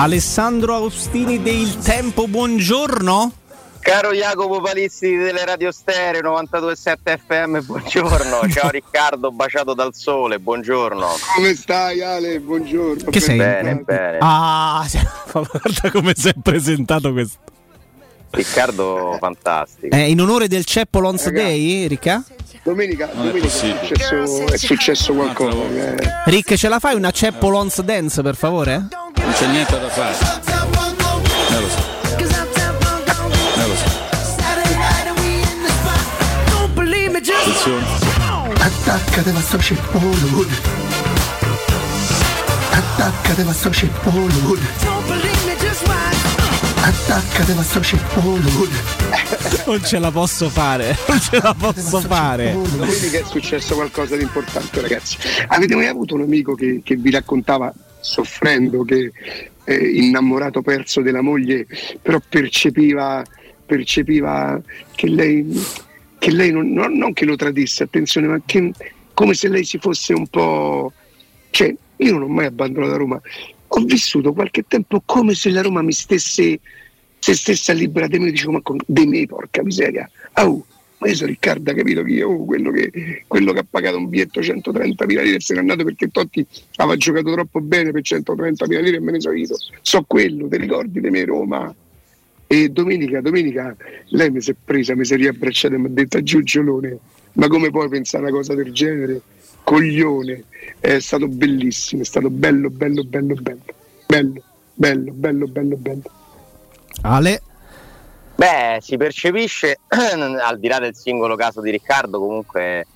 Alessandro Austini del Tempo, buongiorno. Caro Jacopo Palizzi delle Radio Stereo 92.7 FM, buongiorno. Ciao Riccardo, baciato dal sole, buongiorno. Come stai Ale? Buongiorno. Che sei? Bene, bene. Ah, guarda come si è presentato questo. Riccardo fantastico. Eh, in onore del Ceppo Lons Day, Ricca? Domenica, domenica è, successo, è, successo, qualcosa. Eh. Rick, ce la fai una Ceppo Lons Dance per favore? Non c'è niente da fare. Eh, lo so. Eh, lo so. Attenzione. Attaccate a sto ceppolo. Attaccate a sto ceppolo. Attaccate a sto ceppolo. Non ce la posso fare, non ce la posso fare. Domenica è successo qualcosa di importante, ragazzi. Avete mai avuto un amico che, che vi raccontava, soffrendo, che è innamorato perso della moglie, però percepiva, percepiva che lei, che lei non, non, che lo tradisse, attenzione, ma che come se lei si fosse un po'. Cioè, io non ho mai abbandonato Roma. Ho vissuto qualche tempo come se la Roma mi stesse se stesse a libera di me, dicevo, ma con, di me, porca miseria. Oh, io sono Riccardo, capito chi? Oh, quello che, quello che ha pagato un biglietto 130 mila lire se n'è andato perché Totti aveva giocato troppo bene per 130 mila lire e me ne sono io. So quello, ti ricordi di me Roma? E domenica, domenica lei mi si è presa, mi si è riabbracciata e mi ha detto Giugiolone, ma come puoi pensare a una cosa del genere? Coglione, è stato bellissimo, è stato bello, bello, bello, bello, bello, bello, bello, bello, bello. Ale? Beh, si percepisce, al di là del singolo caso di Riccardo, comunque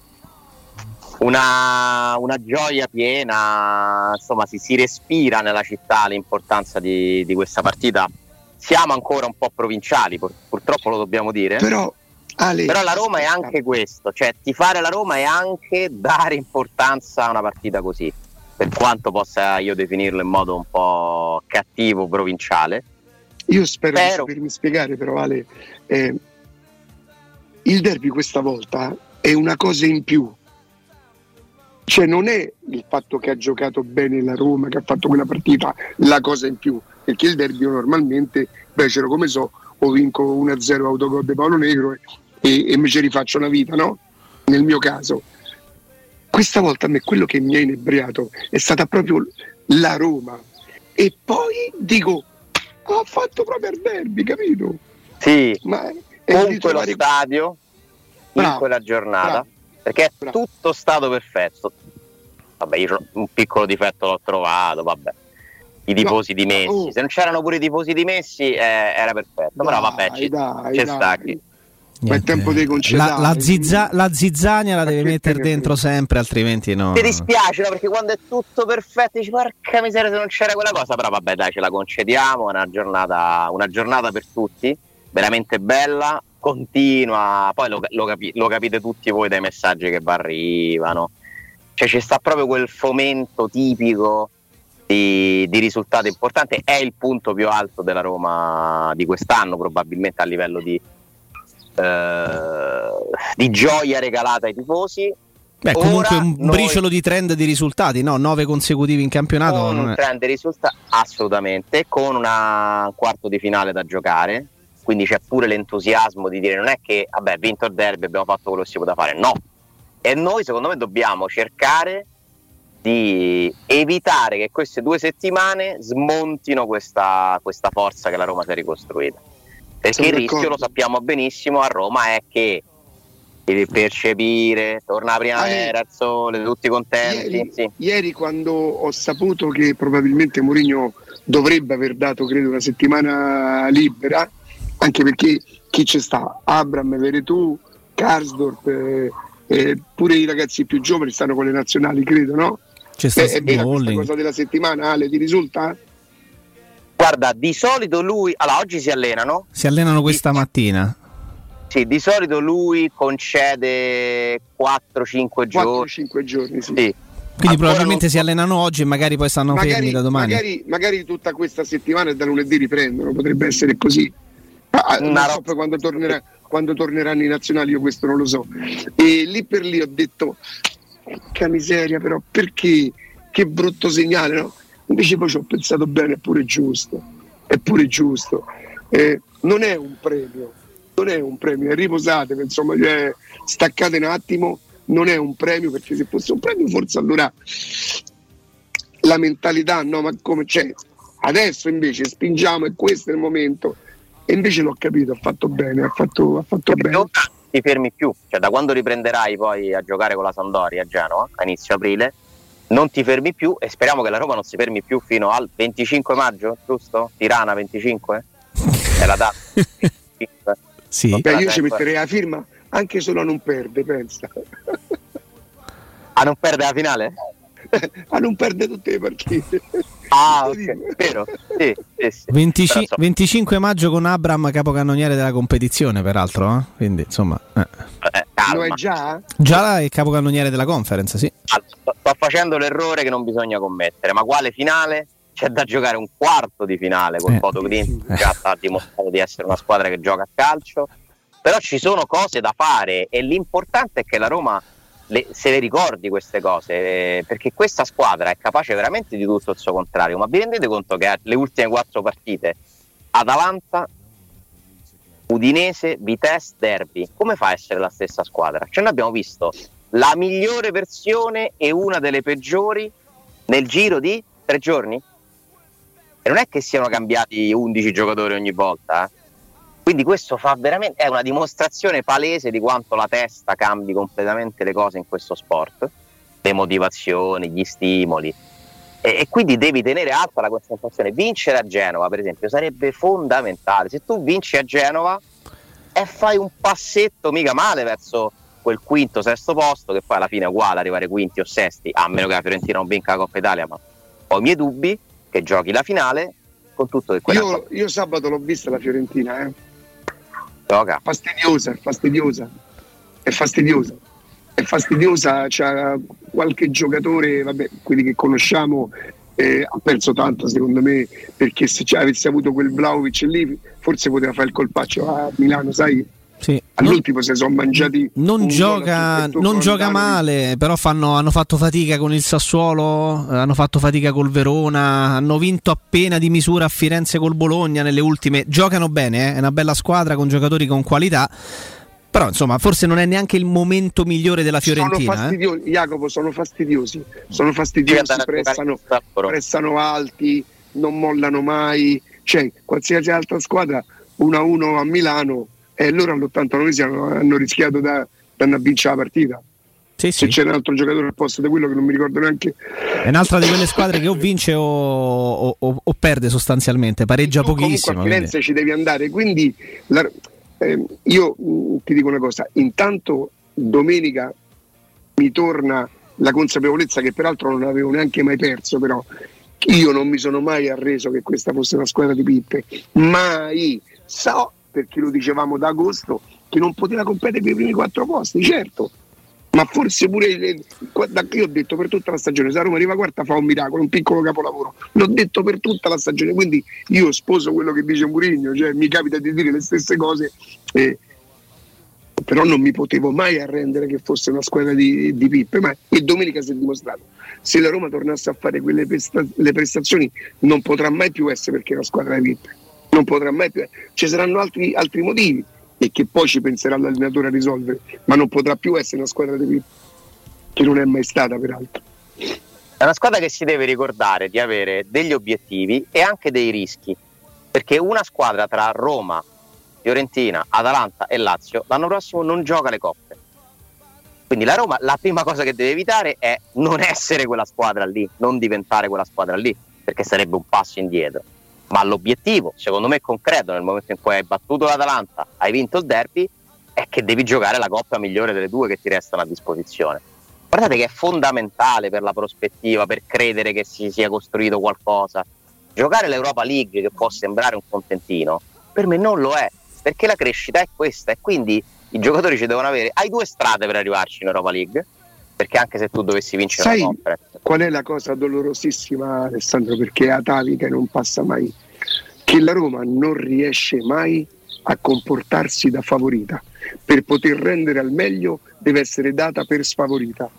una, una gioia piena, insomma si, si, respira nella città l'importanza di, di, questa partita. Siamo ancora un po' provinciali, pur, purtroppo lo dobbiamo dire. Però, Ale, Però la Roma è anche questo, cioè tifare la Roma è anche dare importanza a una partita così, per quanto possa io definirlo in modo un po' cattivo, provinciale io spero, spero. di sapermi spiegare, però Ale, eh, il derby questa volta è una cosa in più. Cioè non è il fatto che ha giocato bene la Roma, che ha fatto quella partita, la cosa in più, perché il derby normalmente, becero come so, o vinco 1-0 autogol di Paolo Negro e, e, e mi ci rifaccio una vita, no? Nel mio caso. Questa volta a me quello che mi ha inebriato è stata proprio la Roma. E poi dico, ha fatto proprio il derby, capito? Sì, Ma con quello stadio, bravo, in quella giornata, bravo, perché è bravo. tutto stato perfetto. Vabbè, io un piccolo difetto l'ho trovato, vabbè. I tifosi no, dimessi, oh. se non c'erano pure i tifosi dimessi eh, era perfetto, dai, però vabbè, ci, dai, c'è dai. sta qui. Ma è tempo di concedere. La, la, zizza, la zizzania la devi mettere dentro sempre, altrimenti no. Mi dispiace, no? Perché quando è tutto perfetto dici porca miseria se non c'era quella cosa, però vabbè dai ce la concediamo, una giornata, una giornata per tutti, veramente bella, continua, poi lo, lo, capi, lo capite tutti voi dai messaggi che vi arrivano, cioè ci sta proprio quel fomento tipico di, di risultati importanti, è il punto più alto della Roma di quest'anno probabilmente a livello di eh, di gioia regalata ai tifosi. Beh, comunque un noi... briciolo di trend di risultati, no? Nove consecutivi in campionato. Con un trend di risultati, assolutamente, con una, un quarto di finale da giocare, quindi c'è pure l'entusiasmo di dire non è che, vabbè, vinto il derby, abbiamo fatto quello che si poteva fare, no. E noi secondo me dobbiamo cercare di evitare che queste due settimane smontino questa, questa forza che la Roma si è ricostruita. Perché Sono il rischio, d'accordo. lo sappiamo benissimo, a Roma è che devi percepire, torna la primavera, il sole, tutti contenti. Ieri, sì. ieri, quando ho saputo che probabilmente Mourinho dovrebbe aver dato, credo, una settimana libera, anche perché chi ci sta? Abram, Veretù, Karsdorp, eh, eh, pure i ragazzi più giovani stanno con le nazionali, credo, no? C'è sta eh, è vera questa cosa della settimana, Ale, ti risulta? Guarda, di solito lui, allora oggi si allenano. Si allenano questa di, mattina. Sì, di solito lui concede 4-5 giorni. 4-5 giorni, sì. sì. Quindi Ancora probabilmente non... si allenano oggi e magari poi stanno magari, fermi da domani. Magari, magari, tutta questa settimana e da lunedì riprendono, potrebbe essere così. Ah, non so poi quando, tornerà, quando torneranno i nazionali, io questo non lo so. E lì per lì ho detto, che miseria però, perché? Che brutto segnale, no? Invece poi ci ho pensato bene, è pure giusto, è pure giusto. Eh, non è un premio, non è un premio, è riposatevi, insomma, cioè, staccate un attimo, non è un premio perché se fosse un premio forse allora la mentalità, no, ma come c'è? Adesso invece spingiamo e questo è il momento. E invece l'ho capito, ha fatto bene, ha fatto, ha fatto bene. Non ti fermi più, cioè da quando riprenderai poi a giocare con la Sampdoria a Genova a inizio aprile, non ti fermi più e speriamo che la Roma non si fermi più fino al 25 maggio, giusto? Tirana 25? È la data. Sì. Beh, io ci metterei la firma anche solo a non perde, pensa. A non perdere la finale? a non perdere tutte le partite. Ah, ok, vero? Sì, sì, sì. 25, Però, insomma, 25 maggio con Abram, capocannoniere della competizione, peraltro. eh? Quindi, insomma, eh. Eh, Lo è calma. già? già è capocannoniere della conference, sì. Allora, Sto, sto facendo l'errore che non bisogna commettere, ma quale finale? C'è da giocare un quarto di finale con Eh. Foto Green, che già ha dimostrato di essere una squadra che gioca a calcio. Però ci sono cose da fare e l'importante è che la Roma le- se le ricordi queste cose, eh, perché questa squadra è capace veramente di tutto il suo contrario. Ma vi rendete conto che le ultime quattro partite, Atalanta, Udinese, Vitesse, Derby, come fa a essere la stessa squadra? Cioè noi abbiamo visto la migliore versione e una delle peggiori nel giro di tre giorni? E non è che siano cambiati 11 giocatori ogni volta, eh. quindi questo fa veramente, è una dimostrazione palese di quanto la testa cambi completamente le cose in questo sport, le motivazioni, gli stimoli. E, e quindi devi tenere alta la concentrazione. Vincere a Genova, per esempio, sarebbe fondamentale. Se tu vinci a Genova e fai un passetto mica male verso quel quinto, sesto posto, che poi alla fine è uguale arrivare quinti o sesti, a meno che la Fiorentina non vinca la Coppa Italia, ma ho i miei dubbi che giochi la finale con tutto che quella Io, io sabato l'ho vista la Fiorentina, eh. gioca. fastidiosa, fastidiosa, è fastidiosa, fastidiosa, c'ha qualche giocatore, vabbè, quelli che conosciamo, eh, ha perso tanto secondo me, perché se avesse avuto quel Vlaovic lì, forse poteva fare il colpaccio a Milano, sai? Sì. Non, All'ultimo si sono mangiati. non gioca, non gioca male, però fanno- hanno fatto fatica con il Sassuolo, eh, hanno fatto fatica col Verona, hanno vinto appena di misura a Firenze col Bologna nelle ultime. Giocano bene, eh, è una bella squadra con giocatori con qualità. Però insomma, forse non è neanche il momento migliore della Sono Fiorentina. eh. fastidiosi, Jacopo, sono fastidiosi, sono fastidiosi, giocare prestano, alti, non mollano mai, cioè qualsiasi altra squadra 1-1 a Milano e loro all'89 hanno, hanno rischiato da, da andare a vincere la partita. Sì, Se sì. c'era un altro giocatore al posto di quello che non mi ricordo neanche. È un'altra di quelle squadre che o vince o, o- o- o perde sostanzialmente, pareggia Tu comunque pochissimo. a quindi- Firenze ci devi andare, quindi la- ehm, io mh, ti dico una cosa, intanto domenica mi torna la consapevolezza che peraltro non avevo neanche mai perso, però io non mi sono mai arreso che questa fosse una squadra di pippe, mai. So, perché lo dicevamo da agosto, che non poteva competere per i primi quattro posti, certo. Ma forse pure io ho detto per tutta la stagione, se la Roma arriva quarta fa un miracolo, un piccolo capolavoro. L'ho detto per tutta la stagione, quindi io sposo quello che dice Murigno, cioè mi capita di dire le stesse cose, eh, però non mi potevo mai arrendere che fosse una squadra di, di pippe, ma e domenica si è dimostrato. Se la Roma tornasse a fare quelle presta- prestazioni non potrà mai più essere perché è una squadra di pippe, non potrà mai più ci saranno altri, altri motivi e che poi ci penserà l'allenatore a risolvere, ma non potrà più essere una squadra di pippe, che non è mai stata peraltro. È una squadra che si deve ricordare di avere degli obiettivi e anche dei rischi, perché una squadra tra Roma, Fiorentina, Atalanta e Lazio l'anno prossimo non gioca le coppe. Quindi la Roma la prima cosa che deve evitare è non essere quella squadra lì, non diventare quella squadra lì, perché sarebbe un passo indietro. Ma l'obiettivo, secondo me concreto, nel momento in cui hai battuto l'Atalanta, hai vinto il derby, è che devi giocare la coppa migliore delle due che ti restano a disposizione. Guardate che è fondamentale per la prospettiva, per credere che si sia costruito qualcosa. Giocare l'Europa League, che può sembrare un contentino, per me non lo è, perché la crescita è questa e quindi i giocatori ci devono avere. Hai due strade per arrivarci in Europa League, perché anche se tu dovessi vincere Sai la conference, qual è la cosa dolorosissima, Alessandro, perché è atavica e non passa mai? Che la Roma non riesce mai a comportarsi da favorita. Per poter rendere al meglio deve essere data per sfavorita.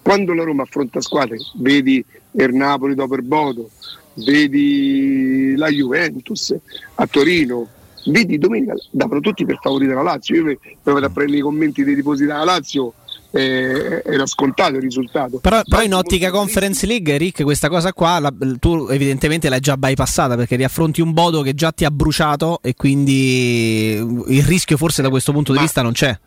quando la Roma affronta squadre, vedi il Napoli dopo il Bodo, vedi la Juventus a Torino, vedi domenica davano tutti per favorire la Lazio. Io mi vado a prendere i commenti dei tifosi della Lazio. Eh, era scontato il risultato. Però, però in ottica Conference League, Rick, questa cosa qua la- tu evidentemente l'hai già bypassata perché riaffronti un Bodo che già ti ha bruciato e quindi il rischio forse da questo punto di Ma- vista non c'è.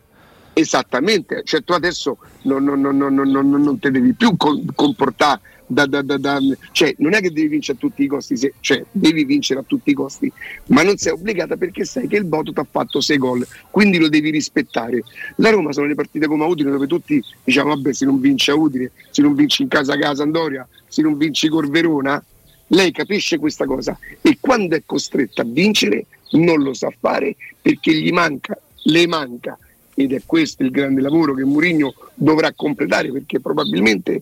Esattamente, cioè tu adesso non, non, non, non, non, non- non te devi più com- comportare da, da- da- cioè non è che devi vincere a tutti i costi, se- cioè devi vincere a tutti i costi, ma non sei obbligata perché sai che il Boto ti ha fatto 6 gol, quindi lo devi rispettare. La Roma sono le partite come Udine dove tutti diciamo vabbè se non vince a Udine, se non vinci in casa casa Andoria, se non vinci col Verona, lei capisce questa cosa e quando è costretta a vincere non lo sa fare perché gli manca, le manca ed è questo il grande lavoro che Mourinho dovrà completare perché probabilmente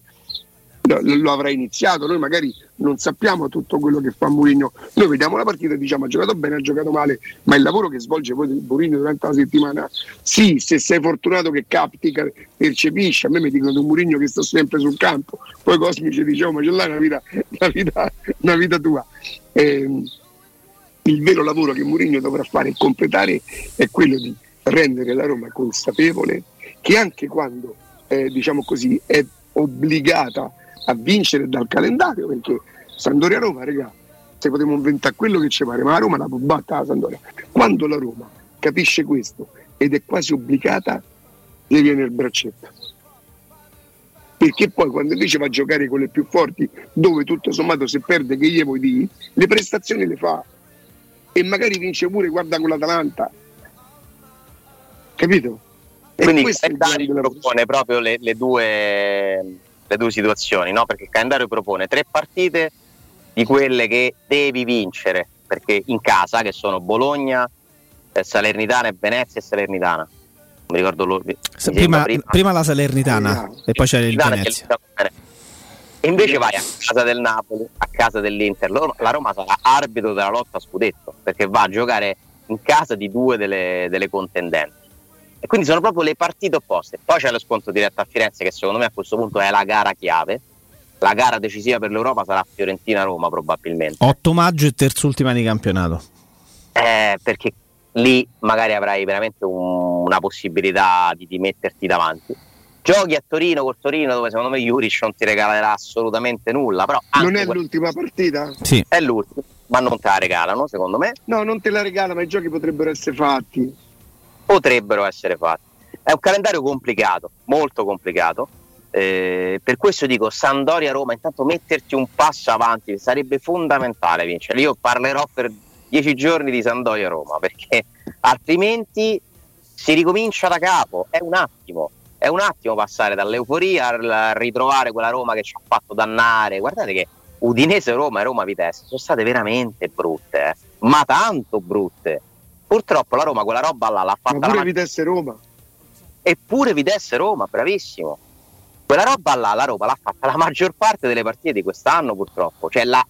lo, avrà iniziato, noi magari non sappiamo tutto quello che fa Mourinho, noi vediamo la partita e diciamo ha giocato bene, ha giocato male, ma il lavoro che svolge poi Mourinho durante la settimana, sì, se sei fortunato che capti, percepisci, a me mi dicono di un Mourinho che sta sempre sul campo, poi Cosmici dicevo ma ce l'hai una vita, una vita, una vita tua. Ehm, il vero lavoro che Mourinho dovrà fare e completare è quello di rendere la Roma consapevole che anche quando eh, diciamo così, è obbligata a vincere dal calendario, perché Sandoria Roma, regà, se potremmo inventare quello che ci pare, ma la Roma la può battere la Sandoria. Quando la Roma capisce questo ed è quasi obbligata, gli viene il braccetto. Perché poi quando invece va a giocare con le più forti, dove tutto sommato se perde che gli vuoi dire, le prestazioni le fa e magari vince pure, guarda con l'Atalanta. Capito? Quindi è il calendario lavoro. propone proprio le, le due, le due situazioni, no? perché il calendario propone tre partite di quelle che devi vincere, perché in casa, che sono Bologna, eh, Salernitana e Venezia e Salernitana. Non mi ricordo loro. sembra prima, prima la Salernitana Ah, e poi c'è il Salernitana Venezia. Salernitana. E invece vai a casa del Napoli, a casa dell'Inter. La Roma sarà arbitro della lotta a scudetto perché va a giocare in casa di due delle, delle contendenti. E quindi sono proprio le partite opposte. Poi c'è lo scontro diretto a Firenze, che secondo me a questo punto è la gara chiave. La gara decisiva per l'Europa sarà Fiorentina-Roma, probabilmente. 8 maggio e terzultima di campionato. Eh, perché lì magari avrai veramente un- una possibilità di, di metterti davanti. Giochi a Torino col Torino, dove secondo me Juric non ti regalerà assolutamente nulla. Non è quella- l'ultima partita? Sì. è l'ultimo, ma non te la regalano, secondo me. No, non te la regala, ma i giochi potrebbero essere fatti. Potrebbero essere fatti. È un calendario complicato, molto complicato. Eh, per questo dico Sandoria-Roma, intanto metterti un passo avanti sarebbe fondamentale vincere. Io parlerò per dieci giorni di Sandoria-Roma perché altrimenti si ricomincia da capo. È un attimo, è un attimo passare dall'euforia al ritrovare quella Roma che ci ha fatto dannare. Guardate che Udinese-Roma e Roma-Vitesse sono state veramente brutte, eh, ma tanto brutte. Purtroppo la Roma quella roba là l'ha fatta Ma pure Vitesse Roma. eppure Vitesse Roma, bravissimo. Quella roba là, la Roma l'ha fatta la maggior parte delle partite di quest'anno, purtroppo. Cioè, la-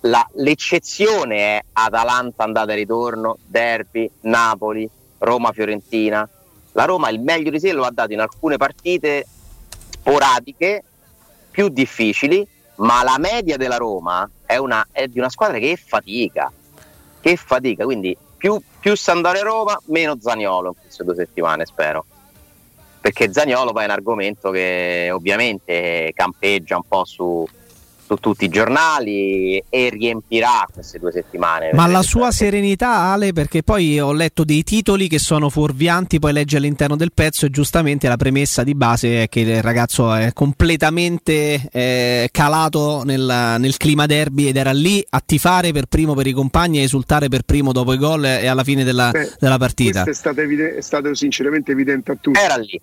la- l'eccezione è Atalanta andata e ritorno, Derby, Napoli, Roma-Fiorentina. La Roma il meglio di sé lo ha dato in alcune partite sporadiche, più difficili, ma la media della Roma è, una- è di una squadra che fatica, che fatica, quindi più, più Sandoria Roma, meno Zaniolo in queste due settimane, spero. Perché Zaniolo poi è un argomento che ovviamente campeggia un po' su, su tutti i giornali e riempirà queste due settimane. Ma la sua serenità, Ale, perché poi ho letto dei titoli che sono fuorvianti, poi leggi all'interno del pezzo e giustamente la premessa di base è che il ragazzo è completamente eh, calato nel, nel clima derby ed era lì a tifare per primo per i compagni e esultare per primo dopo i gol e alla fine della, Beh, della partita. Questo è stato, evide- è stato sinceramente evidente a tutti. Era lì,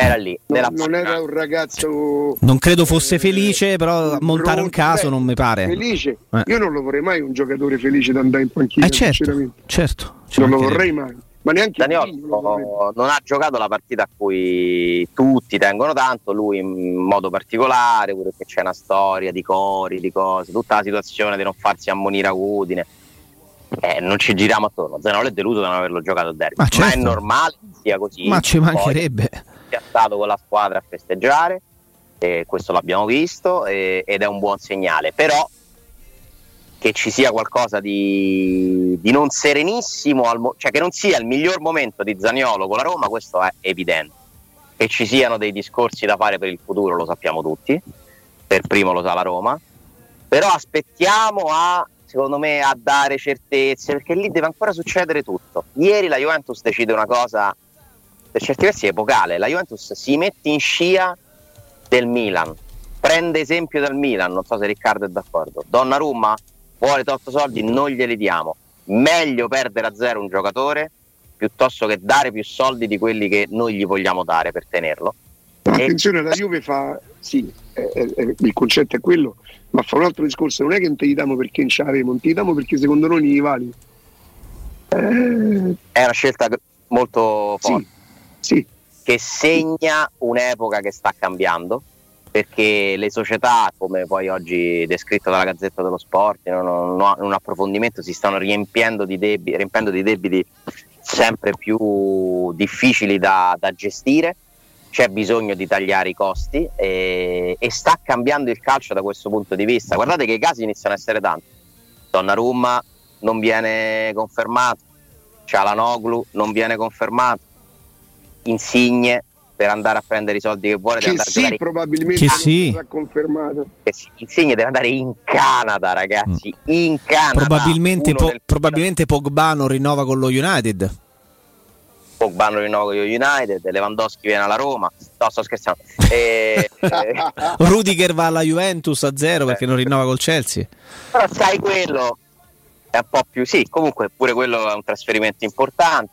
era lì. Non, nella non era un ragazzo Non credo fosse eh, felice, però montare un caso Beh, non mi pare. Felice. Eh. Io non lo vorrei mai un giocatore felice da andare in panchina, Eh certo, certo. Non lo vorrei mai. Ma neanche. Daniolo non ha giocato la partita a cui tutti tengono tanto, lui in modo particolare, pure che c'è una storia di cori, di cose, tutta la situazione di non farsi ammonire a Udine. Eh, non ci giriamo attorno. Zanolo è deluso di non averlo giocato a derby. Ma Ma, certo. è normale che sia così. Ma ci Poi mancherebbe. Sia con la squadra a festeggiare. questo l'abbiamo visto e- ed è un buon segnale. Però che ci sia qualcosa di, di non serenissimo, mo- cioè che non sia il miglior momento di Zaniolo con la Roma, questo è evidente. Che ci siano dei discorsi da fare per il futuro lo sappiamo tutti, per primo lo sa la Roma, però aspettiamo a, secondo me, a dare certezze, perché lì deve ancora succedere tutto. Ieri la Juventus decide una cosa, per certi versi epocale, la Juventus si mette in scia del Milan, prende esempio dal Milan, non so se Riccardo è d'accordo. Donnarumma vuole 8 soldi, non glieli diamo. Meglio perdere a zero un giocatore piuttosto che dare più soldi di quelli che noi gli vogliamo dare per tenerlo. Attenzione, la Juve fa, sì, eh, eh, il concetto è quello, ma fa un altro discorso, non è che non te li diamo perché non ce l'avemo, non te li diamo perché secondo noi li vali. Eh, È una scelta molto forte. sì, sì, che segna un'epoca che sta cambiando perché le società, come poi oggi descritto dalla Gazzetta dello Sport, in un, approfondimento, si stanno riempiendo di debiti, riempiendo di debiti sempre più difficili da, da gestire. C'è bisogno di tagliare i costi e, e sta cambiando il calcio da questo punto di vista. Guardate che i casi iniziano a essere tanti. Donnarumma non viene confermato, Cialanoglu non viene confermato, Insigne per andare a prendere i soldi che vuole che sì, giocare probabilmente Che sì. confermato. in- Insigne deve andare in Canada ragazzi in Canada Probabilmente, Po- del- probabilmente Pogba non rinnova con lo United. Pogba non rinnova con lo United Lewandowski viene alla Roma no sto scherzando E- Rudiger va alla Juventus a zero perché non rinnova col Chelsea. però sai quello è un po' più sì comunque pure quello è un trasferimento importante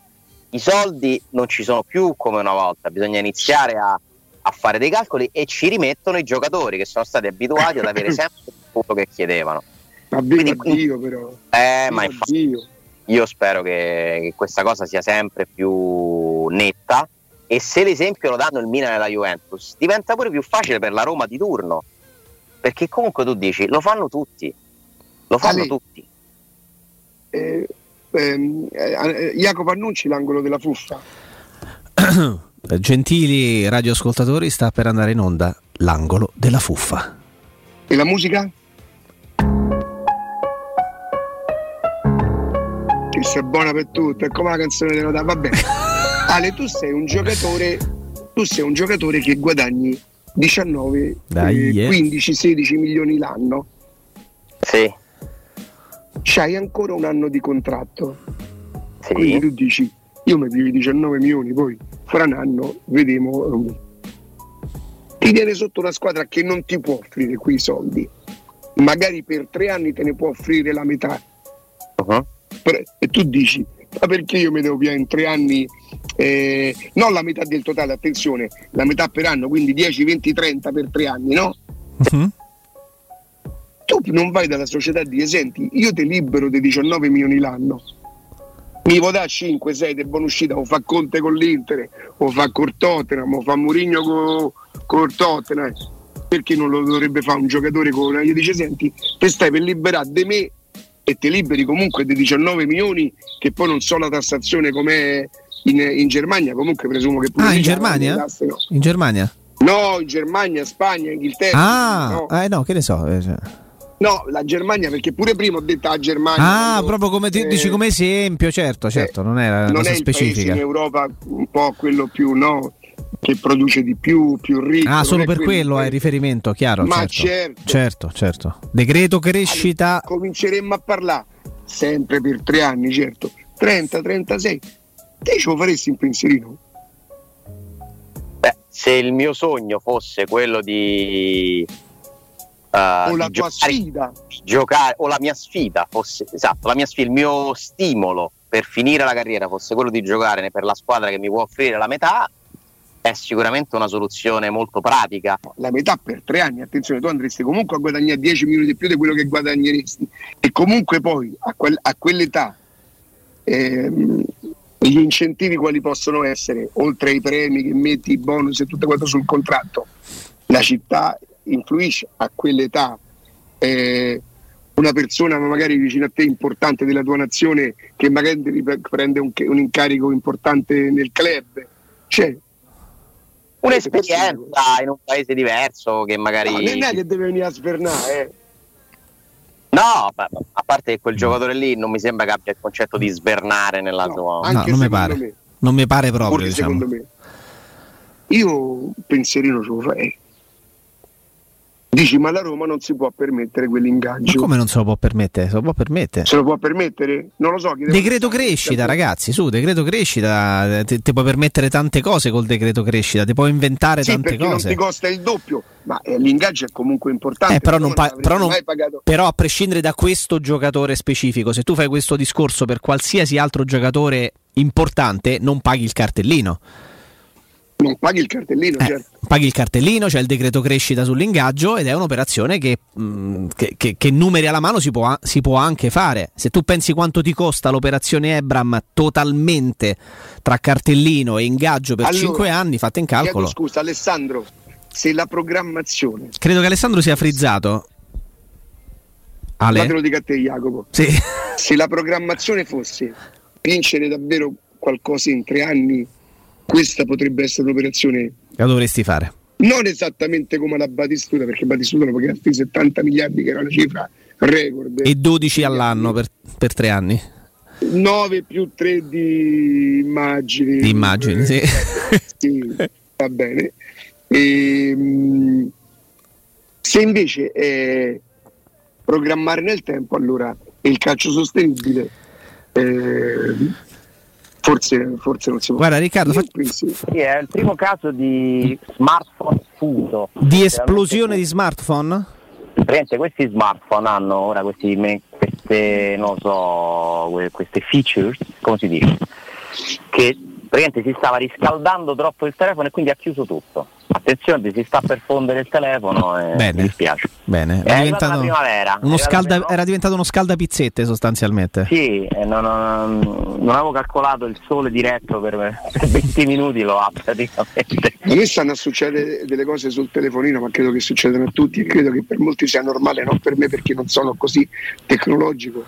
i soldi non ci sono più come una volta bisogna iniziare a, a fare dei calcoli e ci rimettono i giocatori che sono stati abituati ad avere sempre il punto che chiedevano. Ma viva Quindi- Dio però. eh ma infatti io spero che, che questa cosa sia sempre più netta e se l'esempio lo danno il Milan e la Juventus diventa pure più facile per la Roma di turno. Perché comunque tu dici lo fanno tutti. Lo fanno Ale. tutti. Eh, ehm, eh, Jacopo Annunci l'angolo della fuffa. Gentili radioascoltatori, sta per andare in onda l'angolo della fuffa. E la musica? Che sei buona per tutto, è come la canzone della da vabbè. Ale, tu sei un giocatore, tu sei un giocatore che guadagni 19, Dai, eh, eh. 15, 16 milioni l'anno. sì C'hai ancora un anno di contratto. Quindi sì tu dici, io mi piglio 19 milioni, poi fra un anno vedremo. eh, Ti viene sotto una squadra che non ti può offrire quei soldi. Magari per tre anni te ne può offrire la metà. uh-huh. E tu dici, ma perché io mi devo pigliare in tre anni, eh, non la metà del totale, attenzione, la metà per anno, quindi 10, 20, 30 per tre anni, no? Mhm. Tu non vai dalla società e dici senti io ti libero di 19 milioni l'anno mi vuoi dare 5, 6 di buona uscita o fa Conte con l'Inter o fa col Tottenham o fa Mourinho con col Tottenham perché non lo dovrebbe fare un giocatore con io dice senti te stai per liberare di me e ti liberi comunque di 19 milioni che poi non so la tassazione com'è in, in Germania comunque presumo che Ah, in Germania? tasse, no. In Germania? no in Germania, Spagna, Inghilterra Ah, no. eh, no, che ne so. Eh. No, la Germania, perché pure prima ho detto la Germania. Ah, quando, proprio come ti eh, dici come esempio, certo, certo, non era una non cosa è il paese specifica. in Europa un po' quello più no, che produce di più, più ricco. Ah, solo per quello hai riferimento, chiaro. Ma certo, certo. certo, certo. Decreto crescita. Cominceremmo a parlare sempre per tre anni, certo. 30, 36. Te ce lo faresti in pensierino? Beh, se il mio sogno fosse quello di, eh, o la tua giocare- sfida? giocare o la mia sfida fosse esatto, la mia sfida, il mio stimolo per finire la carriera fosse quello di giocare per la squadra che mi può offrire la metà, è sicuramente una soluzione molto pratica. La metà per tre anni, attenzione, tu andresti comunque a guadagnare 10 minuti di più di quello che guadagneresti. E comunque poi a, quel- a quell'età ehm, gli incentivi quali possono essere, oltre ai premi che metti, i bonus e tutto quanto sul contratto, la città influisce a quell'età. eh, una persona magari vicino a te importante della tua nazione che magari prende un, un incarico importante nel club, cioè un'esperienza in un paese diverso che magari... No, non è che deve venire a svernare, eh. No, a parte che quel giocatore lì non mi sembra che abbia il concetto di svernare nella No, sua... anche non mi pare. me. Non mi pare proprio, diciamo. secondo me. Io un pensierino ce lo farei. Dici, ma la Roma non si può permettere Ma quell'ingaggio. come non se lo può permettere? Se lo può permettere. Se lo può permettere? Non lo so. Decreto crescita, ragazzi, su, decreto crescita, ti, puoi permettere tante cose col decreto crescita, ti puoi inventare Sì, tante perché non cose. ti costa il doppio, ma eh, l'ingaggio è comunque importante. Eh, però, non pa- avresti però non- però a prescindere da questo giocatore specifico, se tu fai questo discorso per qualsiasi altro giocatore importante, non paghi il cartellino. Non paghi il cartellino, Eh, certo. paghi il cartellino, c'è il decreto crescita sull'ingaggio ed è un'operazione che, mh, che- che- che numeri alla mano si può, si può anche fare. Se tu pensi quanto ti costa l'operazione Ebram totalmente tra cartellino e ingaggio per Allora, 5 anni, fate in calcolo. Chiedo scusa, Alessandro, se la programmazione, Credo che Alessandro sia frizzato. Ale? lo dico a te Jacopo, Sì. se la programmazione fosse vincere davvero qualcosa in tre anni, questa potrebbe essere un'operazione La dovresti fare. non esattamente come la Batistuta, perché Batistuta lo pagasti 70 miliardi, che era una cifra record. E 12 all'anno per, per tre anni. 9 più 3 di immagini. Di immagini, sì. Sì, va bene. Ehm, se invece è programmare nel tempo, allora il calcio sostenibile. eh, forse, forse non si può. Guarda Riccardo, fa- Sì, è il primo caso di smartphone fuso. di esplosione di smartphone? Praticamente questi smartphone hanno ora questi, queste, non so, que- queste features, come si dice, che praticamente si stava riscaldando troppo il telefono e quindi ha chiuso tutto. Attenzione, si sta per fondere il telefono e Bene. mi dispiace. Bene, È arrivata la primavera. uno scalda- era diventato uno scaldapizzette sostanzialmente. Sì, non, non- non avevo calcolato il sole diretto per, per 20 minuti, lo ha praticamente. A me stanno a succedere delle cose sul telefonino, ma credo che succedano a tutti e credo che per molti sia normale, non per me perché non sono così tecnologico.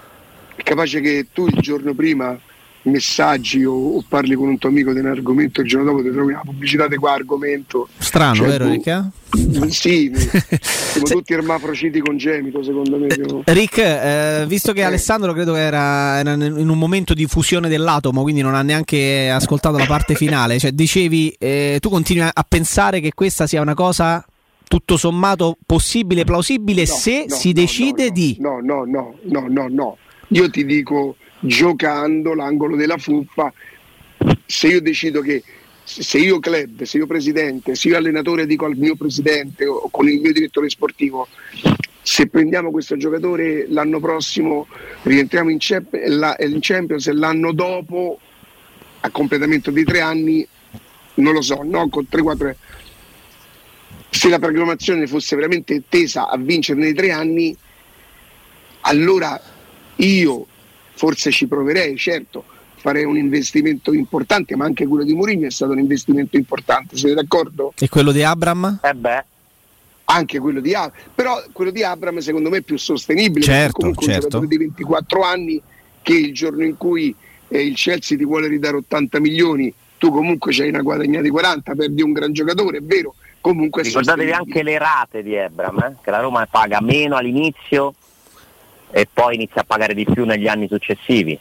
È capace che tu il giorno prima messaggi o, o parli con un tuo amico di un argomento, il giorno dopo ti trovi una pubblicità di quell'argomento. Strano, Cioè, vero Ricca? Sì, siamo Se- tutti ermafrociti congenito secondo me. no? Rick, eh, visto che Eh. Alessandro credo che era, era in un momento di fusione dell'atomo, quindi non ha neanche ascoltato la parte finale, cioè dicevi, eh, tu continui a pensare che questa sia una cosa tutto sommato possibile, plausibile, No, se no, si no, decide di... No, no, no, no, no, no. Io ti dico giocando l'angolo della fuffa, se io decido che se io club, se io presidente, se io allenatore dico al mio presidente o con il mio direttore sportivo se prendiamo questo giocatore l'anno prossimo rientriamo in, Champions e l'anno dopo a completamento di tre anni non lo so, no, con 3-4 se la programmazione fosse veramente tesa a vincere nei tre anni, allora io forse ci proverei, certo, farei un investimento importante, ma anche quello di Mourinho è stato un investimento importante, siete d'accordo? E quello di Abram? Eh beh, Anche quello di Abram, però quello di Abram secondo me è più sostenibile, Certo, comunque certo. un giocatore di 24 anni che il giorno in cui eh, il Chelsea ti vuole ridare 80 milioni, tu comunque c'hai una guadagnata di 40, perdi un gran giocatore, è vero, comunque ricordatevi anche le rate di Ebram, eh, che la Roma paga meno all'inizio e poi inizia a pagare di più negli anni successivi.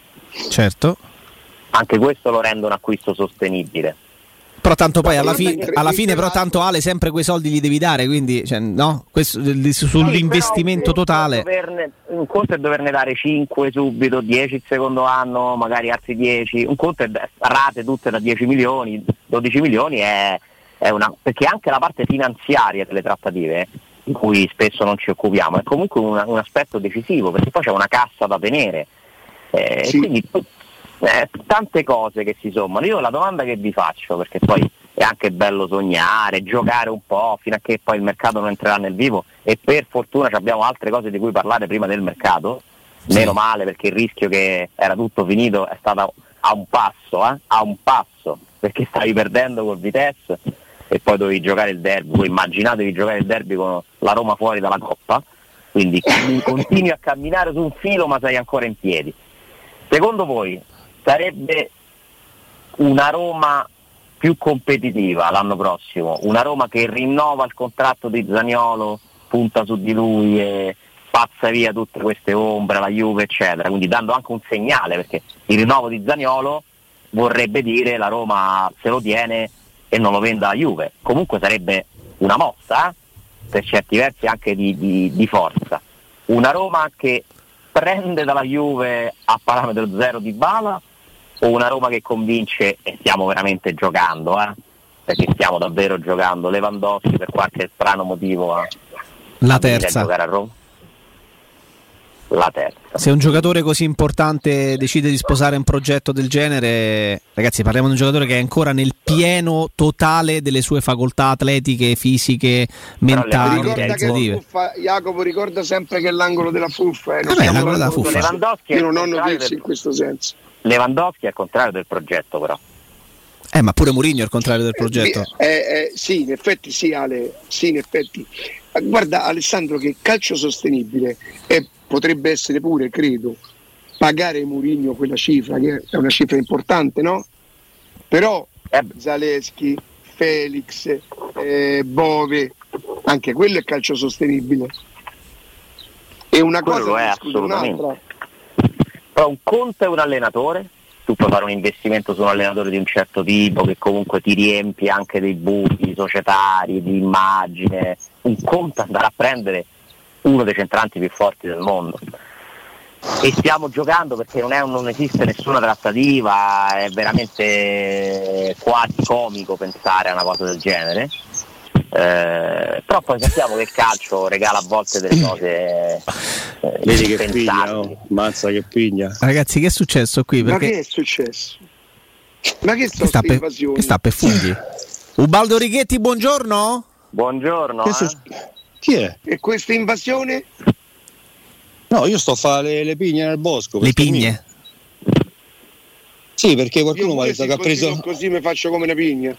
Certo. Anche questo lo rende un acquisto sostenibile. Però tanto poi alla, fi- alla fine però tanto Ale sempre quei soldi li devi dare, quindi cioè, no, questo, sull'investimento totale. un conto è doverne dare 5 subito, 10 il secondo anno, magari altri 10. Un conto è rate tutte da 10 milioni, 12 milioni è, è una. perché anche la parte finanziaria delle trattative, di cui spesso non ci occupiamo, è comunque una- un aspetto decisivo, perché poi c'è una cassa da tenere. Eh, Sì. Quindi eh, tante cose che si sommano. Io la domanda che vi faccio, perché poi è anche bello sognare, giocare un po' fino a che poi il mercato non entrerà nel vivo e per fortuna abbiamo altre cose di cui parlare prima del mercato, meno male perché il rischio che era tutto finito è stato a un passo, eh? a un passo, perché stavi perdendo col Vitesse e poi dovevi giocare il derby, voi immaginatevi giocare il derby con la Roma fuori dalla Coppa, quindi continui a camminare su un filo ma sei ancora in piedi. Secondo voi sarebbe una Roma più competitiva l'anno prossimo, una Roma che rinnova il contratto di Zaniolo, punta su di lui e spazza via tutte queste ombre, la Juve eccetera, quindi dando anche un segnale perché il rinnovo di Zaniolo vorrebbe dire la Roma se lo tiene e non lo venda a Juve, comunque sarebbe una mossa eh? per certi versi anche di, di, di forza, una Roma che prende dalla Juve a parametro zero di bala o una Roma che convince e stiamo veramente giocando, eh? perché stiamo davvero giocando Lewandowski per qualche strano motivo eh? la terza. a giocare a Roma? La terza. Se un giocatore così importante decide di sposare un progetto del genere, ragazzi, parliamo di un giocatore che è ancora nel pieno totale delle sue facoltà atletiche, fisiche, mentali, organizzative. fuffa, Jacopo ricorda sempre che è l'angolo della fuffa eh, Vabbè, stiamo l'angolo della fuffa. Lewandowski è io non il ho contrario notizie del- in questo senso Lewandowski è al contrario del progetto però. Eh, ma pure Mourinho è il contrario del progetto. Eh, eh, sì, in effetti sì, Ale, sì, in effetti. Eh, Guarda Alessandro che calcio sostenibile è- potrebbe essere pure, credo, pagare Mourinho quella cifra, che è una cifra importante, no? Però Eh, Zaleschi, Felix, eh, Bove, anche quello è calcio sostenibile. E una Quello cosa lo è, assolutamente. Però un conto è un allenatore, tu puoi fare un investimento su un allenatore di un certo tipo che comunque ti riempie anche dei buchi societari, di immagine. Un conto andare a prendere uno dei centranti più forti del mondo. E stiamo giocando perché non, è non esiste nessuna trattativa, è veramente quasi comico pensare a una cosa del genere. Eh, però poi sappiamo che il calcio regala a volte delle cose eh, Vedi che piglia, oh, mazza che piglia. Ragazzi, che è successo qui? Ma Perché che è successo? Ma che che sta, per, invasioni? che sta per funghi? Ubaldo Righetti, buongiorno. Buongiorno. Che eh. Chi è? E questa invasione? No, io sto a fare le, le pigne nel bosco. Le pigne. mi- Sì, perché qualcuno mi ha detto che ha preso. così mi faccio come una pigna.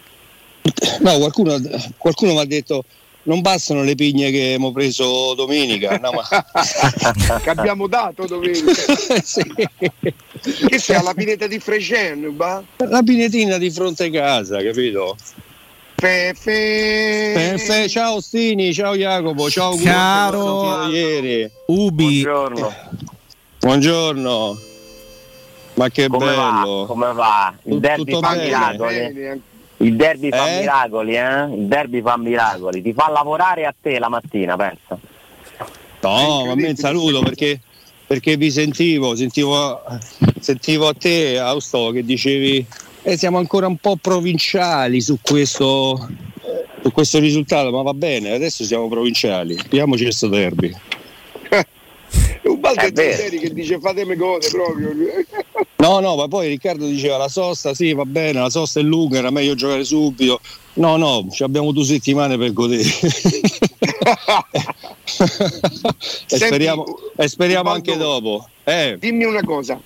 No, qualcuno, qualcuno mi ha detto non bastano le pigne che abbiamo preso domenica. No, ma... che abbiamo dato domenica. Sì. che sei alla pineta di Fregene, ba? La pinetina di fronte a casa, capito? Fe. Perfetto, ciao Stini, ciao Jacopo, ciao Caro- ieri. Ubi, Buongiorno. Buongiorno. Ma che Come bello. va? Come va? Il Tutto- derby fa bene. miracoli. Bene, Il derby fa Eh? miracoli, eh? Il derby fa miracoli. Ti fa lavorare a te la mattina, penso. No, ma me saluto perché, perché vi sentivo, sentivo, sentivo a te, Austo, che dicevi eh, siamo ancora un po' provinciali su questo, su questo risultato, ma va bene, adesso siamo provinciali, pigliamoci questo derby. Un vero. serie che dice fatemi cose proprio. No, no, ma poi Riccardo diceva la sosta, sì, va bene, la sosta è lunga, era meglio giocare subito. No, no, ci abbiamo due settimane per godere. e Senti, speriamo, e speriamo anche dopo. Eh, Dimmi una cosa.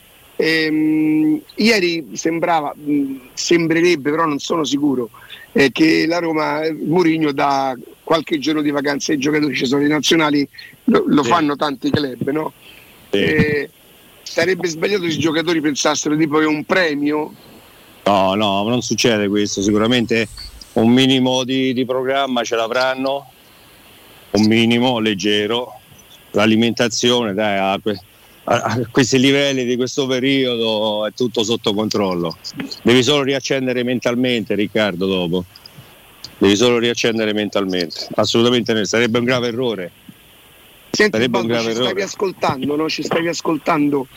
Ehm, ieri sembrava, mh, sembrerebbe, però non sono sicuro, eh, che la Roma, Mourinho dà qualche giorno di vacanza ai giocatori, ci sono i nazionali, lo, lo Sì. fanno tanti club, no? sì. Eh, sarebbe sbagliato se i giocatori pensassero tipo che è un premio. No, no, non succede questo, sicuramente un minimo di, di programma ce l'avranno, un minimo leggero, l'alimentazione dai, a, que- a- questi livelli di questo periodo è tutto sotto controllo. Devi solo riaccendere mentalmente Riccardo dopo, devi solo riaccendere mentalmente, assolutamente no, sarebbe un grave errore. Senti, Sarebbe un Baldo, grave ci stavi errore. ascoltando, no? Ci stavi ascoltando.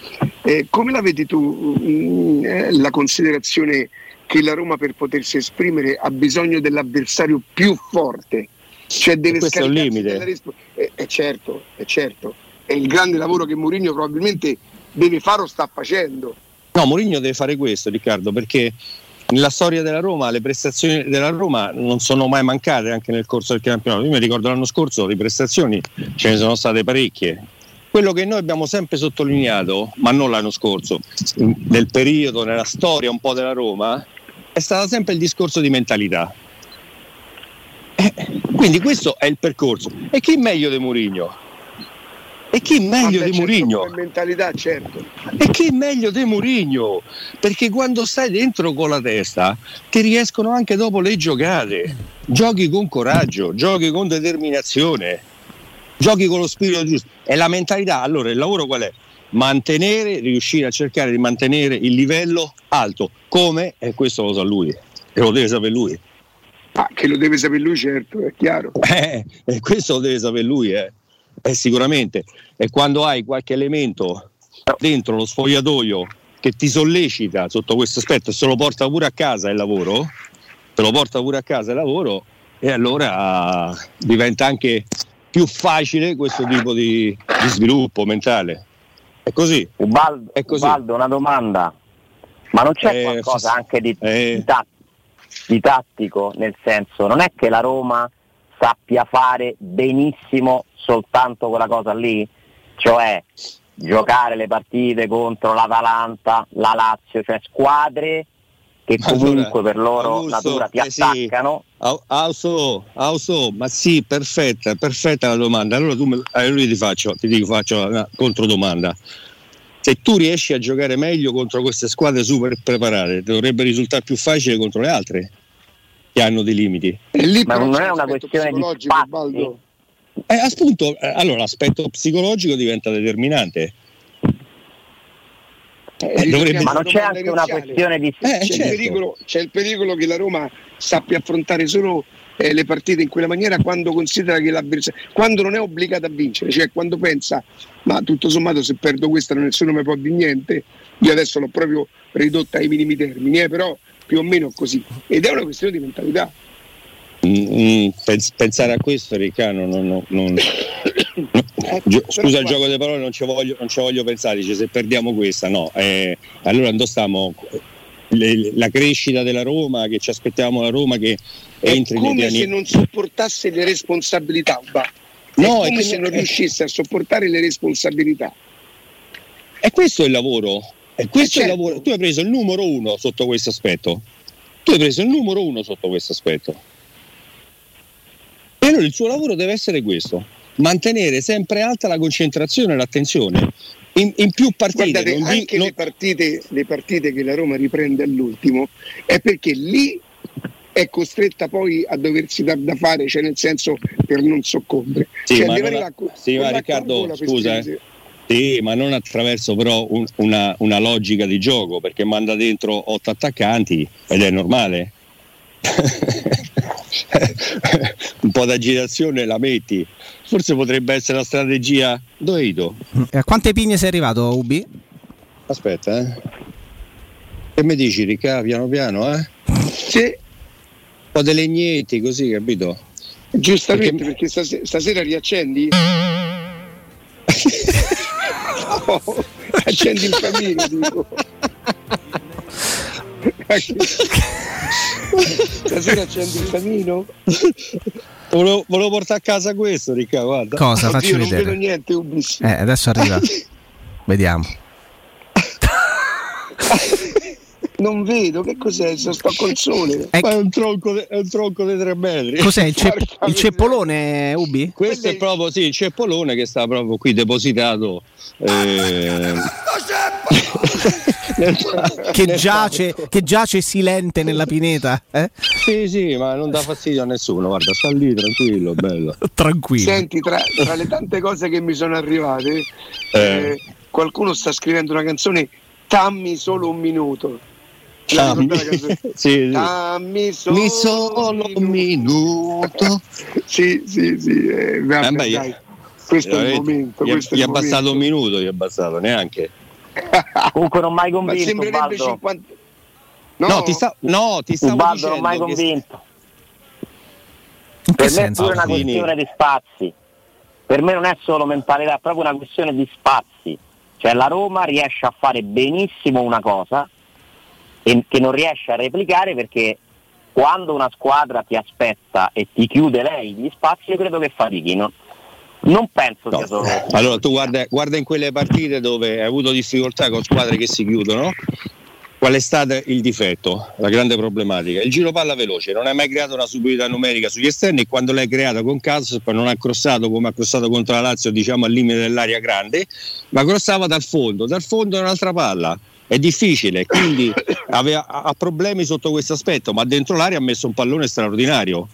Eh, come la vedi tu mh, eh, la considerazione che la Roma per potersi esprimere ha bisogno dell'avversario più forte? Cioè deve Questo è un limite. respo- eh, eh, certo, è certo. È il grande lavoro che Mourinho probabilmente deve fare o sta facendo. No, Mourinho deve fare questo, Riccardo, perché nella storia della Roma le prestazioni della Roma non sono mai mancate anche nel corso del campionato. Io mi ricordo l'anno scorso di prestazioni ce ne sono state parecchie. Quello che noi abbiamo sempre sottolineato, ma non l'anno scorso, nel periodo, nella storia un po' della Roma, è stato sempre il discorso di mentalità. Eh, quindi questo è il percorso. E chi meglio di Mourinho? E chi meglio Vabbè, di Murigno? mentalità, certo. E chi meglio di Murigno? Perché quando stai dentro con la testa ti riescono anche dopo le giocate. Giochi con coraggio, giochi con determinazione, giochi con lo spirito giusto. E la mentalità, allora il lavoro qual è? Mantenere, riuscire a cercare di mantenere il livello alto. Come? E questo lo sa lui. E lo deve sapere lui. Ah, che lo deve sapere lui, certo, è chiaro. Eh, e questo lo deve sapere lui, eh. Eh, sicuramente. E quando hai qualche elemento dentro lo sfogliatoio che ti sollecita sotto questo aspetto e se lo porta pure a casa il lavoro, te lo porta pure a casa il lavoro, e allora diventa anche più facile questo tipo di, di sviluppo mentale. È così. Ubaldo, È così. Ubaldo, una domanda. Ma non c'è Eh, qualcosa anche di, Eh. di tattico, nel senso, non è che la Roma sappia fare benissimo soltanto quella cosa lì? Cioè giocare le partite contro l'Atalanta, la Lazio, cioè squadre che Ma comunque allora, per loro Augusto, natura ti eh sì. attaccano. Au- Auso, Auso, ma sì, perfetta, perfetta la domanda. Allora, tu allora io ti faccio, ti dico, faccio una controdomanda. Se tu riesci a giocare meglio contro queste squadre super preparate, dovrebbe risultare più facile contro le altre che hanno dei limiti. E lì Ma però non è una questione di psicologico, spazi? Eh, appunto, eh, allora l'aspetto psicologico diventa determinante. Eh, dovrebbe- Ma non c'è anche una questione di Eh, c'è, certo. il pericolo, c'è il pericolo che la Roma sappia affrontare solo eh, le partite in quella maniera quando considera che l'avversario, quando non è obbligata a vincere, cioè quando pensa ma tutto sommato se perdo questa nessuno mi può dire niente, io adesso l'ho proprio ridotta ai minimi termini, eh, però più o meno così. Ed è una questione di mentalità. Mm, mm, pens- pensare a questo, Riccardo, non, non- non- Eh, Gio- scusa il gioco delle parole, non ci voglio, non ci voglio pensare, dice se perdiamo questa, no. Eh, allora dove stiamo? Le- la crescita della Roma, che ci aspettiamo la Roma che È entri nei come piani. se non sopportasse le responsabilità, Uba. No, è è come che se non- è- riuscisse a sopportare le responsabilità. E questo è il lavoro. E questo è il certo. lavoro. Tu hai preso il numero uno sotto questo aspetto. Tu hai preso il numero uno sotto questo aspetto. E allora il suo lavoro deve essere questo: mantenere sempre alta la concentrazione e l'attenzione. In, in più partite. Guardate, non anche non- le, partite, le partite che la Roma riprende all'ultimo è perché lì è costretta poi a doversi dar da fare, cioè nel senso per non soccombere. Sì, cioè, ma non- arrivare a- sì, ma la Riccardo, scusa, eh. Sì, ma non attraverso però un- una, una logica di gioco, perché manda dentro otto attaccanti ed è normale. un po' d'agitazione la metti. Forse potrebbe essere la strategia. Ito? E a quante pigne sei arrivato, Ubi? Aspetta, eh. Che mi dici, Ricca? Piano piano, eh? Un Sì, po' di legnetti così, capito? giustamente Perché- perché, stase- stasera riaccendi? No, accendi il camino, dico. Stasera accendi il camino? Volevo, volevo portare a casa questo, Ricca, guarda. Cosa? Oddio, Faccio non vedo vedere. niente, Ubis. Eh, adesso arriva. Vediamo. Non vedo, che cos'è? Se sto col sole. Ma è un tronco, de- è un tronco di tre metri. cos'è il, cep- il ceppolone, Ubi? Questo Quello è proprio sì, il ceppolone che sta proprio qui depositato. eh, Che giace, che giace silente nella pineta. Eh? Sì, sì, ma non dà fastidio a nessuno. Guarda, sta lì tranquillo, bello. Tranquillo. Senti, tra, tra le tante cose che mi sono arrivate, Eh. eh, qualcuno sta scrivendo una canzone Tammi solo un minuto. Dammi- sì, sì. Dammi solo, Mi solo un minuto. Sì, sì, sì. eh, vabbè, Eh, beh, dai. Questo è il momento. Gli è, è gli è il abbassato un minuto, gli è abbassato, neanche. Comunque non mai Ma convinto, sembrerebbe Ubaldo. 50. No, ti, sta, no, ti stavo Ubaldo non mai convinto. In che Per me è pure una Fini. questione di spazi. Per me non è solo mentalità, è proprio una questione di spazi. Cioè la Roma riesce a fare benissimo una cosa e che non riesce a replicare perché quando una squadra ti aspetta e ti chiude lei gli spazi, io credo che fatichi. Non, non penso No. sia solo Allora tu guarda, guarda in quelle partite dove hai avuto difficoltà con squadre che si chiudono, Qual è stato il difetto, la grande problematica? Il giro palla veloce, non hai mai creato una superiorità numerica sugli esterni e quando l'hai creata con Kasper non ha crossato come ha crossato contro la Lazio, diciamo al limite dell'area grande, ma crossava dal fondo, dal fondo un'altra palla. È difficile, quindi aveva, ha problemi sotto questo aspetto, ma dentro l'area ha messo un pallone straordinario.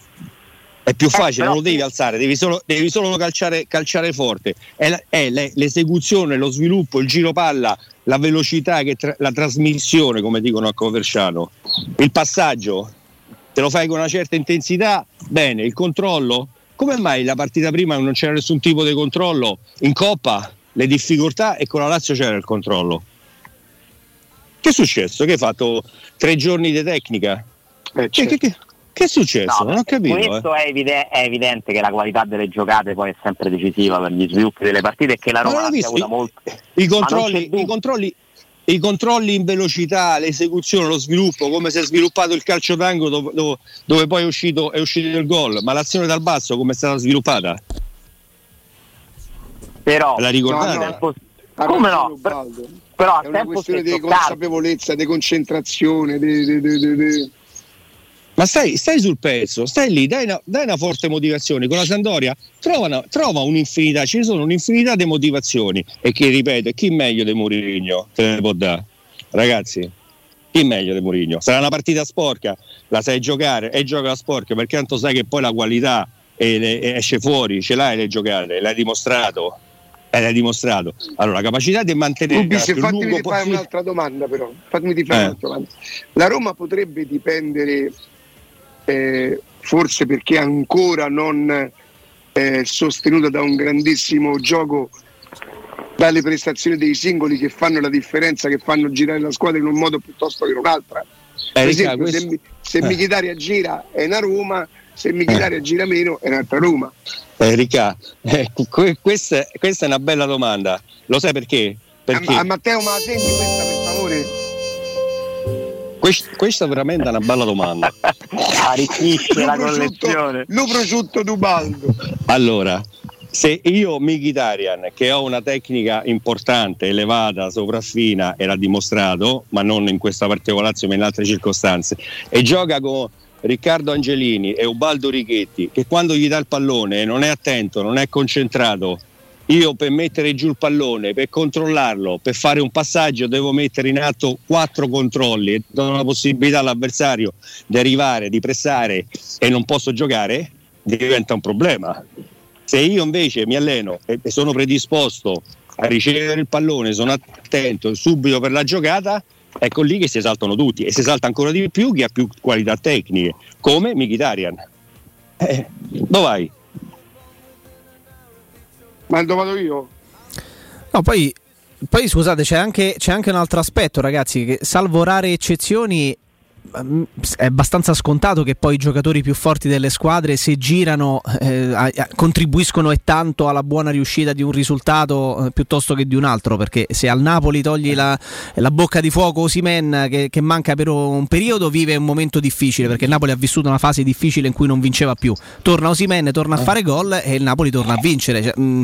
È più facile, non lo devi alzare, devi solo, devi solo calciare, calciare, forte. È, la, è l'esecuzione, lo sviluppo, il giro palla, la velocità, tra- la trasmissione, come dicono a Coverciano, il passaggio, te lo fai con una certa intensità, bene, il controllo, come mai la partita prima non c'era nessun tipo di controllo? In Coppa le difficoltà e con la Lazio c'era il controllo. Che è successo? Che hai fatto tre giorni di tecnica? Eh, certo. che, che, che, è successo? No, non ho capito. Questo eh. è, evide- è, evidente che la qualità delle giocate poi è sempre decisiva per gli sviluppi delle partite e che la Roma ha avuto molto. I controlli, i controlli, i controlli in velocità, l'esecuzione, lo sviluppo, come si è sviluppato il calcio d'angolo dove, dove, dove poi è uscito, è uscito, il gol, ma l'azione dal basso come è stata sviluppata? Però la ricordate? No, no, come no? Però è una questione di consapevolezza, di concentrazione, di, di, di, ma stai, stai, sul pezzo, stai lì, dai una, dai una forte motivazione. Con la Sandoria trova, una, trova, un'infinità, ci sono un'infinità di motivazioni. E chi ripeto, chi meglio di Mourinho te ne può dare? Ragazzi, chi meglio di Mourinho? Sarà una partita sporca, la sai giocare e gioca la sporca perché tanto sai che poi la qualità esce fuori, ce l'hai le giocate, l'hai dimostrato. L'hai dimostrato. Allora, la capacità di mantenere. Ubis, fatemi fare possibile... un'altra domanda, però. Fatemi di fare eh. un'altra domanda. La Roma potrebbe dipendere eh, forse perché ancora non eh, sostenuta da un grandissimo gioco dalle prestazioni dei singoli che fanno la differenza, che fanno girare la squadra in un modo piuttosto che in un'altra. Per esempio, questo... se, se eh. Michitaria gira è una Roma, se Michitaria eh. gira meno è un'altra Roma. Enrica, eh, questa, questa, è una bella domanda. Lo sai perché? perché... A, a Matteo Masenti questa per favore questa è veramente una bella domanda. Arricchisce la collezione. Lo prosciutto d'Ubaldo. Allora, se io Mkhitaryan che ho una tecnica importante, elevata, sopraffina e l'ha dimostrato, ma non in questa particolare ma in altre circostanze, e gioca con Riccardo Angelini e Ubaldo Righetti, che quando gli dà il pallone non è attento, non è concentrato, io per mettere giù il pallone, per controllarlo, per fare un passaggio devo mettere in atto quattro controlli e do la possibilità all'avversario di arrivare, di pressare e non posso giocare, diventa un problema. Se io invece mi alleno e sono predisposto a ricevere il pallone, sono attento subito per la giocata, ecco lì che si esaltano tutti e si esalta ancora di più chi ha più qualità tecniche, come Mkhitaryan. Eh, dove vai? Ma dove vado io? No, poi, poi scusate, c'è anche, c'è anche un altro aspetto, ragazzi, che salvo rare eccezioni è abbastanza scontato che poi i giocatori più forti delle squadre se girano eh, contribuiscono e tanto alla buona riuscita di un risultato eh, piuttosto che di un altro perché se al Napoli togli la, la bocca di fuoco Osimen che, che, manca per un periodo vive un momento difficile perché il Napoli ha vissuto una fase difficile in cui non vinceva più torna Osimen, torna a eh. fare gol e il Napoli torna a vincere cioè, mh, mm,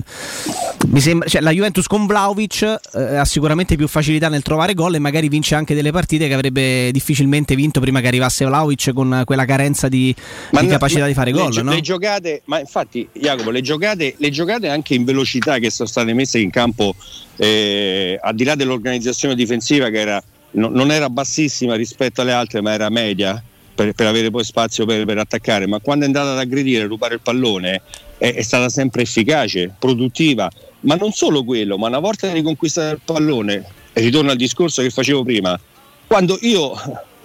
mi sembra, cioè, la Juventus con Vlaovic eh, ha sicuramente più facilità nel trovare gol e magari vince anche delle partite che avrebbe difficilmente vinto vinto prima che arrivasse Vlaovic con quella carenza di, di capacità di fare gol. Le, no? le giocate, ma infatti Jacopo, le giocate, le giocate anche in velocità che sono state messe in campo eh, al di là dell'organizzazione difensiva che era, no, non era bassissima rispetto alle altre ma era media per, per avere poi spazio per, per, attaccare, ma quando è andata ad aggredire, rubare il pallone è, è stata sempre efficace, produttiva, ma non solo quello, ma una volta riconquistato il pallone, e ritorno al discorso che facevo prima, quando io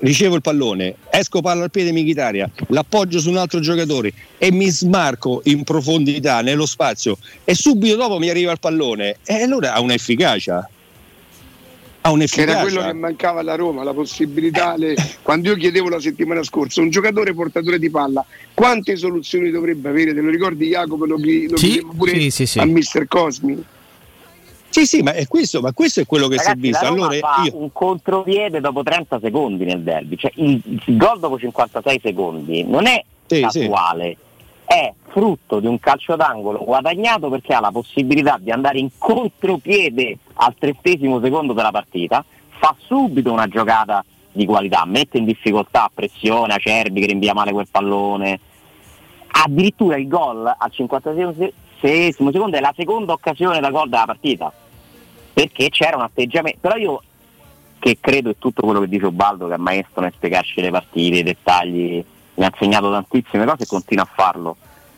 ricevo il pallone, esco palla al piede Michitaria, l'appoggio su un altro giocatore e mi smarco in profondità nello spazio e subito dopo mi arriva il pallone e allora ha un'efficacia. Ha un'efficacia. Era quello che mancava alla Roma, la possibilità, le... quando io chiedevo la settimana scorsa, un giocatore portatore di palla, quante soluzioni dovrebbe avere? Te lo ricordi Jacopo? Lo, lo sì, pure sì, sì, sì. a Mister Cosmi. Sì, sì, ma, è questo, ma questo è quello che Ragazzi, si è visto. Allora, io... un contropiede dopo 30 secondi nel derby, cioè il, il gol dopo 56 secondi non è sì, casuale, sì. è frutto di un calcio d'angolo guadagnato perché ha la possibilità di andare in contropiede al trentesimo secondo della partita, fa subito una giocata di qualità, mette in difficoltà, pressione Acerbi che rinvia male quel pallone. Addirittura il gol al 56 secondo è la seconda occasione da gol della partita. Perché c'era un atteggiamento. Però io che credo è tutto quello che dice Ubaldo, che è maestro nel spiegarci le partite, i dettagli, mi ha insegnato tantissime cose e continua a farlo.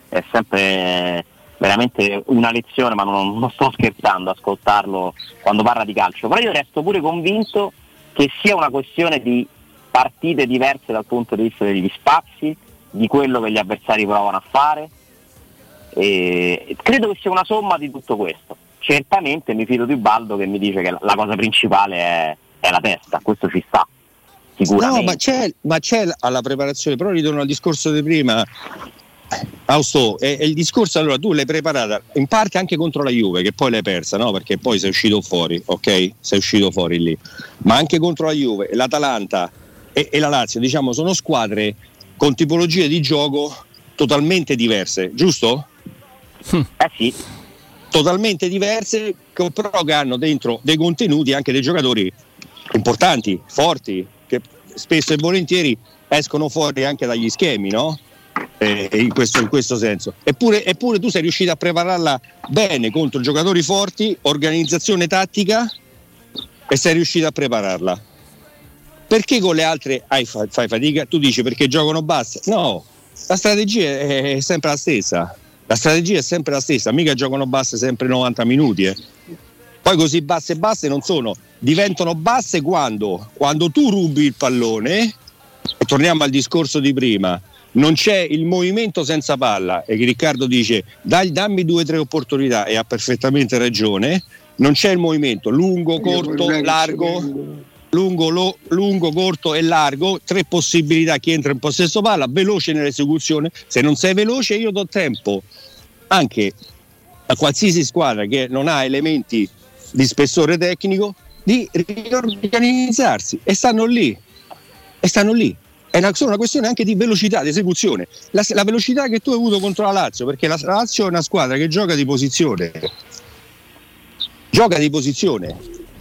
È sempre veramente una lezione, ma non, non sto scherzando ascoltarlo quando parla di calcio. Però io resto pure convinto che sia una questione di partite diverse dal punto di vista degli spazi, di quello che gli avversari provano a fare. E credo che sia una somma di tutto questo. Certamente mi fido di Baldo che mi dice che la cosa principale è, è la testa, questo ci sta. No, ma c'è, ma c'è alla preparazione, però ritorno al discorso di prima. Austo, è, è, il discorso allora tu l'hai preparata in parte anche contro la Juve che poi l'hai persa no? perché poi sei uscito fuori ok sei uscito fuori lì ma anche contro la Juve l'Atalanta e, e la Lazio diciamo sono squadre con tipologie di gioco totalmente diverse giusto? eh sì totalmente diverse però che hanno dentro dei contenuti anche dei giocatori importanti forti che spesso e volentieri escono fuori anche dagli schemi no? eh, in, questo, in, questo, senso. Eppure, eppure, tu sei riuscito a prepararla bene contro giocatori forti, organizzazione tattica e sei riuscito a prepararla. Perché con le altre hai, fai fatica? Tu dici perché giocano basse? No, la strategia è sempre la stessa. La strategia è sempre la stessa, mica giocano basse sempre 90 minuti. Eh. Poi così basse e basse non sono, diventano basse quando, quando tu rubi il pallone, e torniamo al discorso di prima, non c'è il movimento senza palla e che Riccardo dice dai, dammi due o tre opportunità e ha perfettamente ragione, non c'è il movimento lungo, corto, largo, lungo, lo, lungo, corto e largo, tre possibilità chi entra in possesso palla, veloce nell'esecuzione, se non sei veloce io do tempo anche a qualsiasi squadra che non ha elementi di spessore tecnico di riorganizzarsi e stanno lì e stanno lì è una, solo una questione anche di velocità, di esecuzione. La, la, velocità che tu hai avuto contro la Lazio, perché la, la Lazio è una squadra che gioca di posizione. Gioca di posizione.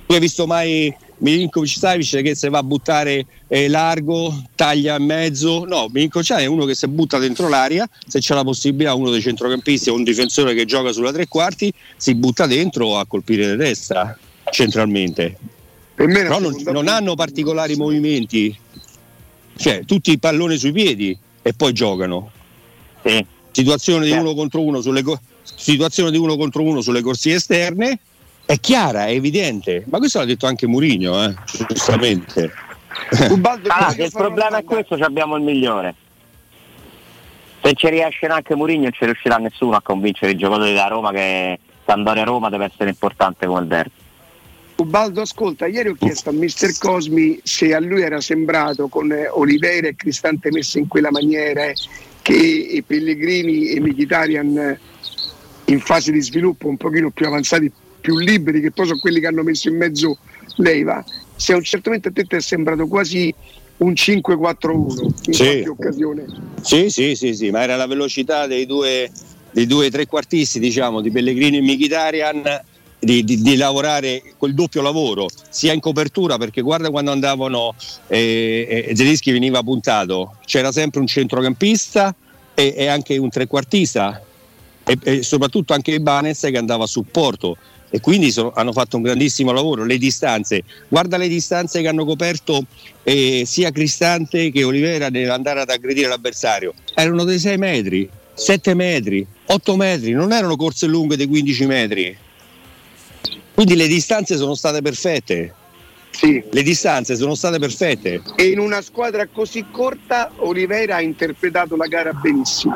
Tu hai visto mai Milinkovic Savic che se va a buttare eh, largo, taglia in mezzo? No, Milinkovic è uno che si butta dentro l'aria, se c'è la possibilità uno dei centrocampisti o un difensore che gioca sulla tre quarti, si butta dentro a colpire di destra centralmente. Però non, non hanno particolari movimenti cioè tutti i palloni sui piedi e poi giocano. Sì. Situazione, di uno contro uno sulle, situazione di uno contro uno sulle corsie esterne è chiara, è evidente, ma questo l'ha detto anche Murigno, eh, giustamente. ah, il problema è questo, abbiamo il migliore. Se ci riesce anche Murigno non ci riuscirà nessuno a convincere i giocatori da Roma che Sandoria Roma deve essere importante come il derby. Ubaldo, ascolta, ieri ho chiesto a Mister Cosmi se a lui era sembrato con Oliveira e Cristante messe in quella maniera che Pellegrini e Mkhitaryan in fase di sviluppo un pochino più avanzati, più liberi, che poi sono quelli che hanno messo in mezzo Leiva, se a un certo momento a te ti è sembrato quasi un 5-4-1 in sì. qualche occasione. Sì, sì, sì, sì, ma era la velocità dei due, dei due trequartisti, diciamo, di Pellegrini e Mkhitaryan di, di, di, lavorare quel doppio lavoro, sia in copertura, perché guarda quando andavano eh, eh, Zelischi veniva puntato, c'era sempre un centrocampista e, e anche un trequartista e, e, soprattutto anche Ibanez che andava a supporto e quindi sono, hanno fatto un grandissimo lavoro. Le distanze, guarda le distanze che hanno coperto eh, sia Cristante che Olivera nell'andare ad aggredire l'avversario, erano dei 6 metri, 7 metri, 8 metri, non erano corse lunghe dei 15 metri. Quindi le distanze sono state perfette. Sì. Le distanze sono state perfette. E in una squadra così corta Oliveira ha interpretato la gara benissimo.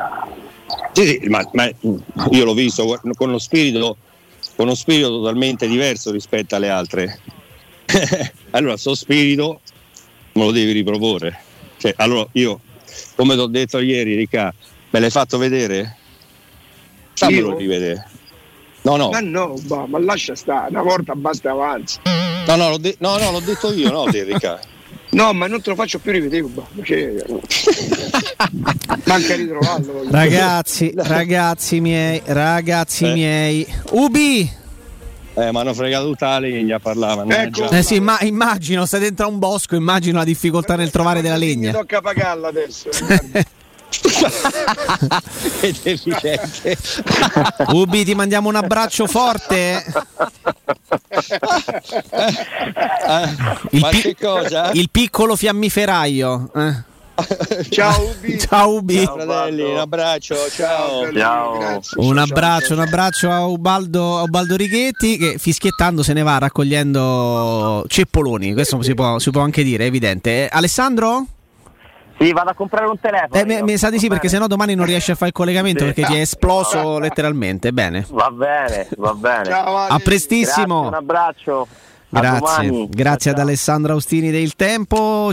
Sì, sì ma, ma, io l'ho visto con uno, spirito, con uno spirito totalmente diverso rispetto alle altre. allora, sto spirito me lo devi riproporre. Cioè, allora, io, come ti ho detto ieri, Ricca, me l'hai fatto vedere? Fammelo rivedere. No, no. Ma no, bah, ma lascia stare, una volta basta avanza. No, no, l'ho, de- no, no, l'ho detto io, no, te, Riccardo. No, ma non te lo faccio più rivedere, cioè, manca ritrovarlo. Ragazzi, ragazzi miei, ragazzi eh. miei. Ubi! Eh, mi hanno fregato tutta la legna mannaggia. Ecco. Eh sì, ma immagino, stai dentro a un bosco, immagino la difficoltà nel trovare della Mi legna. tocca pagarla adesso. Che deficiente. Ubi, ti mandiamo un abbraccio forte. Il, Ma pi- che cosa? il piccolo fiammiferaio. eh. Ciao Ubi. Ciao Ubi. Ciao, fratelli, un abbraccio, ciao. Ciao. grazie. Un abbraccio, un abbraccio a Ubaldo, a Ubaldo Righetti che fischiettando se ne va raccogliendo ceppoloni. Questo si può, si può anche dire, è evidente. Eh, Alessandro? Sì, vado a comprare un telefono. Eh, mi, mi sa di sì Va perché bene. sennò domani non riesci a fare il collegamento Sì. perché ti è esploso letteralmente. Bene. Va bene, va bene. Ciao. A prestissimo. Grazie, un abbraccio. A Grazie, grazie ad Ciao. Alessandro Austini del Tempo.